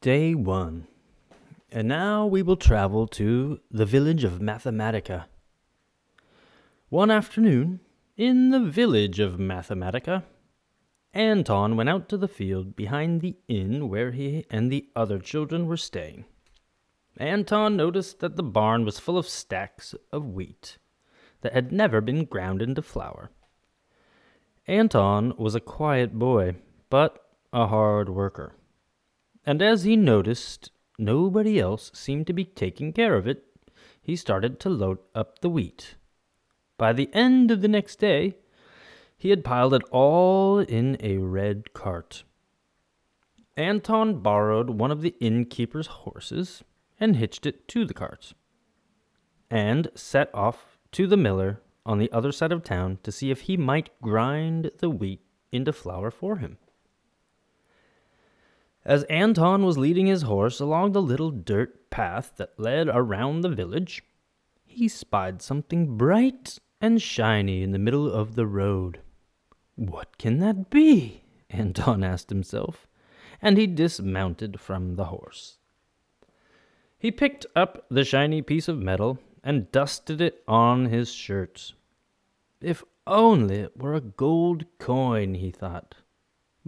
Day 1. And now we will travel to the village of Mathematica. One afternoon, in the village of Mathematica, Anton went out to the field behind the inn where he and the other children were staying. Anton noticed that the barn was full of stacks of wheat that had never been ground into flour. Anton was a quiet boy, but a hard worker. And as he noticed nobody else seemed to be taking care of it, he started to load up the wheat. By the end of the next day, he had piled it all in a red cart. Anton borrowed one of the innkeeper's horses and hitched it to the cart, and set off to the miller on the other side of town to see if he might grind the wheat into flour for him. As Anton was leading his horse along the little dirt path that led around the village, he spied something bright and shiny in the middle of the road. What can that be? Anton asked himself, and he dismounted from the horse. He picked up the shiny piece of metal and dusted it on his shirt. If only it were a gold coin, he thought.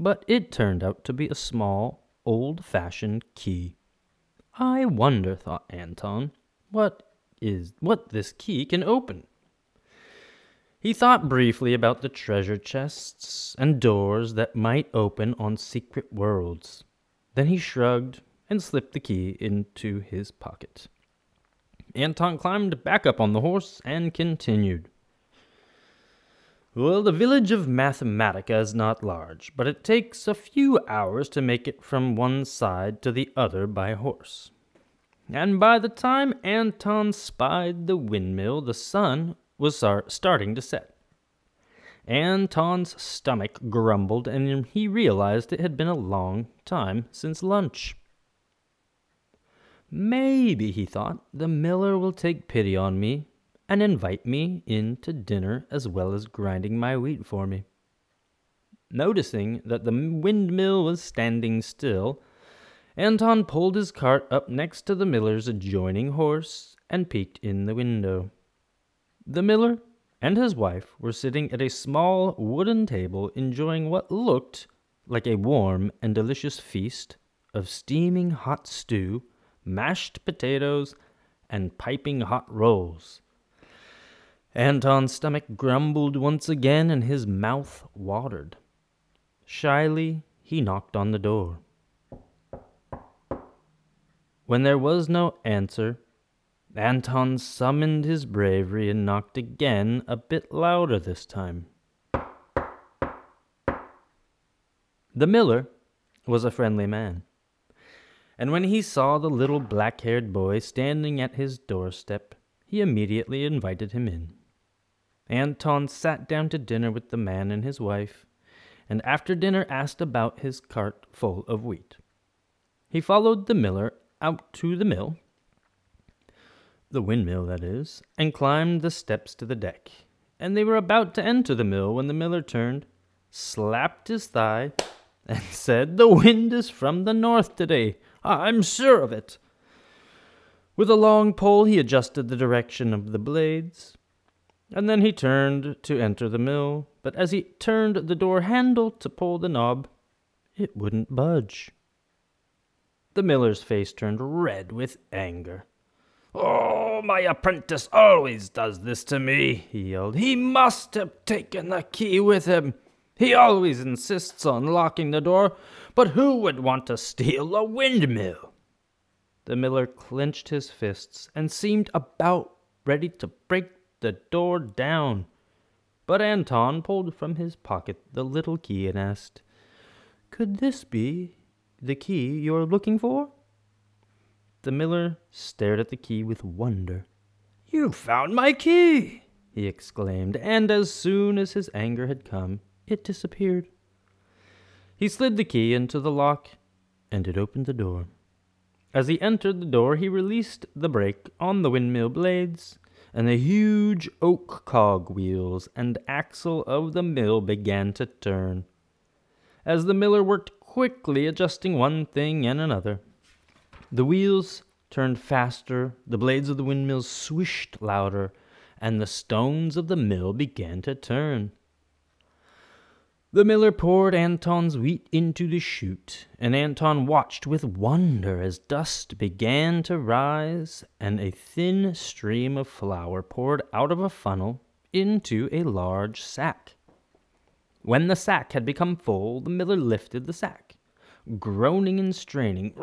But it turned out to be a small, old fashioned key. I wonder, thought Anton, what is what this key can open. He thought briefly about the treasure chests and doors that might open on secret worlds. Then he shrugged and slipped the key into his pocket. Anton climbed back up on the horse and continued. Well, the village of Mathematica is not large, but it takes a few hours to make it from one side to the other by horse. And by the time Anton spied the windmill, the sun was starting to set. Anton's stomach grumbled, and he realized it had been a long time since lunch. Maybe, he thought, the miller will take pity on me and invite me in to dinner as well as grinding my wheat for me. Noticing that the windmill was standing still, Anton pulled his cart up next to the miller's adjoining horse and peeked in the window. The miller and his wife were sitting at a small wooden table enjoying what looked like a warm and delicious feast of steaming hot stew, mashed potatoes, and piping hot rolls. Anton's stomach grumbled once again and his mouth watered. Shyly, he knocked on the door. When there was no answer, Anton summoned his bravery and knocked again, a bit louder this time. The miller was a friendly man, and when he saw the little black haired boy standing at his doorstep, he immediately invited him in. Anton sat down to dinner with the man and his wife, and after dinner asked about his cart full of wheat. He followed the miller out to the mill, the windmill, that is, and climbed the steps to the deck. And they were about to enter the mill when the miller turned, slapped his thigh, and said, The wind is from the north today. I'm sure of it. With a long pole, he adjusted the direction of the blades, and then he turned to enter the mill, but as he turned the door handle to pull the knob, it wouldn't budge. The miller's face turned red with anger. Oh, my apprentice always does this to me, he yelled. He must have taken the key with him. He always insists on locking the door, but who would want to steal a windmill? The miller clenched his fists and seemed about ready to break the door down. But Anton pulled from his pocket the little key and asked, Could this be the key you're looking for? The miller stared at the key with wonder. You found my key! he exclaimed, and as soon as his anger had come, it disappeared. He slid the key into the lock, and it opened the door. As he entered the door, he released the brake on the windmill blades, and the huge oak cog wheels and axle of the mill began to turn. As the miller worked quickly adjusting one thing and another, The wheels turned faster, the blades of the windmills swished louder, and the stones of the mill began to turn. The miller poured Anton's wheat into the chute, and Anton watched with wonder as dust began to rise and a thin stream of flour poured out of a funnel into a large sack. When the sack had become full, the miller lifted the sack, groaning and straining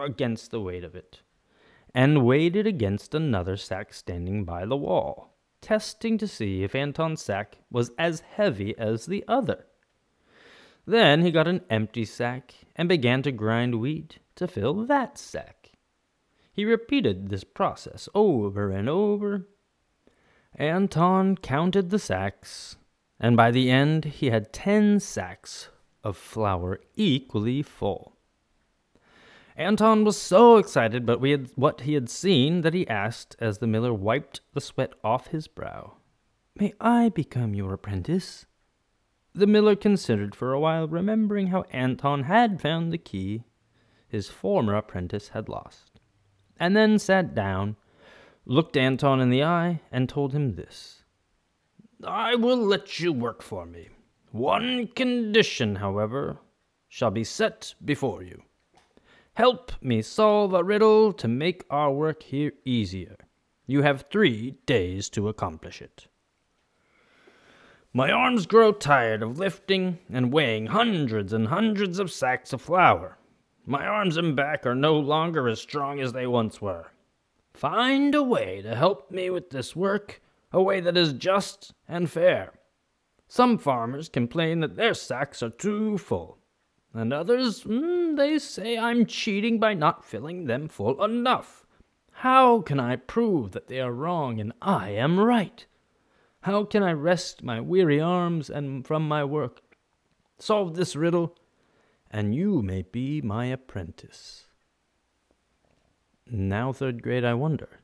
against the weight of it, and weighed it against another sack standing by the wall testing to see if Anton's sack was as heavy as the other. Then he got an empty sack and began to grind wheat to fill that sack. He repeated this process over and over. Anton counted the sacks, and by the end he had ten sacks of flour equally full. Anton was so excited about what he had seen that he asked, as the miller wiped the sweat off his brow, May I become your apprentice? The miller considered for a while, remembering how Anton had found the key his former apprentice had lost, and then sat down, looked Anton in the eye, and told him this I will let you work for me. One condition, however, shall be set before you. Help me solve a riddle to make our work here easier. You have three days to accomplish it. My arms grow tired of lifting and weighing hundreds and hundreds of sacks of flour. My arms and back are no longer as strong as they once were. Find a way to help me with this work, a way that is just and fair. Some farmers complain that their sacks are too full. And others, mm, they say I'm cheating by not filling them full enough. How can I prove that they are wrong and I am right? How can I rest my weary arms and from my work? Solve this riddle, and you may be my apprentice. Now, third grade, I wonder,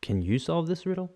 can you solve this riddle?